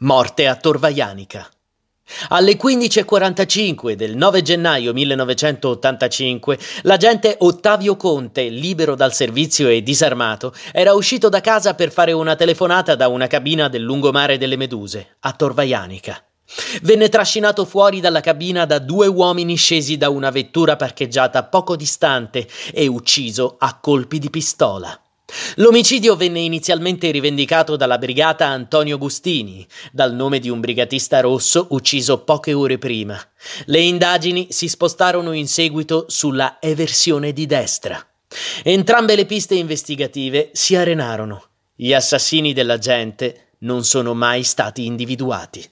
Morte a Torvaianica. Alle 15.45 del 9 gennaio 1985, l'agente Ottavio Conte, libero dal servizio e disarmato, era uscito da casa per fare una telefonata da una cabina del lungomare delle Meduse, a Torvaianica. Venne trascinato fuori dalla cabina da due uomini scesi da una vettura parcheggiata poco distante e ucciso a colpi di pistola. L'omicidio venne inizialmente rivendicato dalla brigata Antonio Gustini, dal nome di un brigatista rosso ucciso poche ore prima. Le indagini si spostarono in seguito sulla eversione di destra. Entrambe le piste investigative si arenarono. Gli assassini della gente non sono mai stati individuati.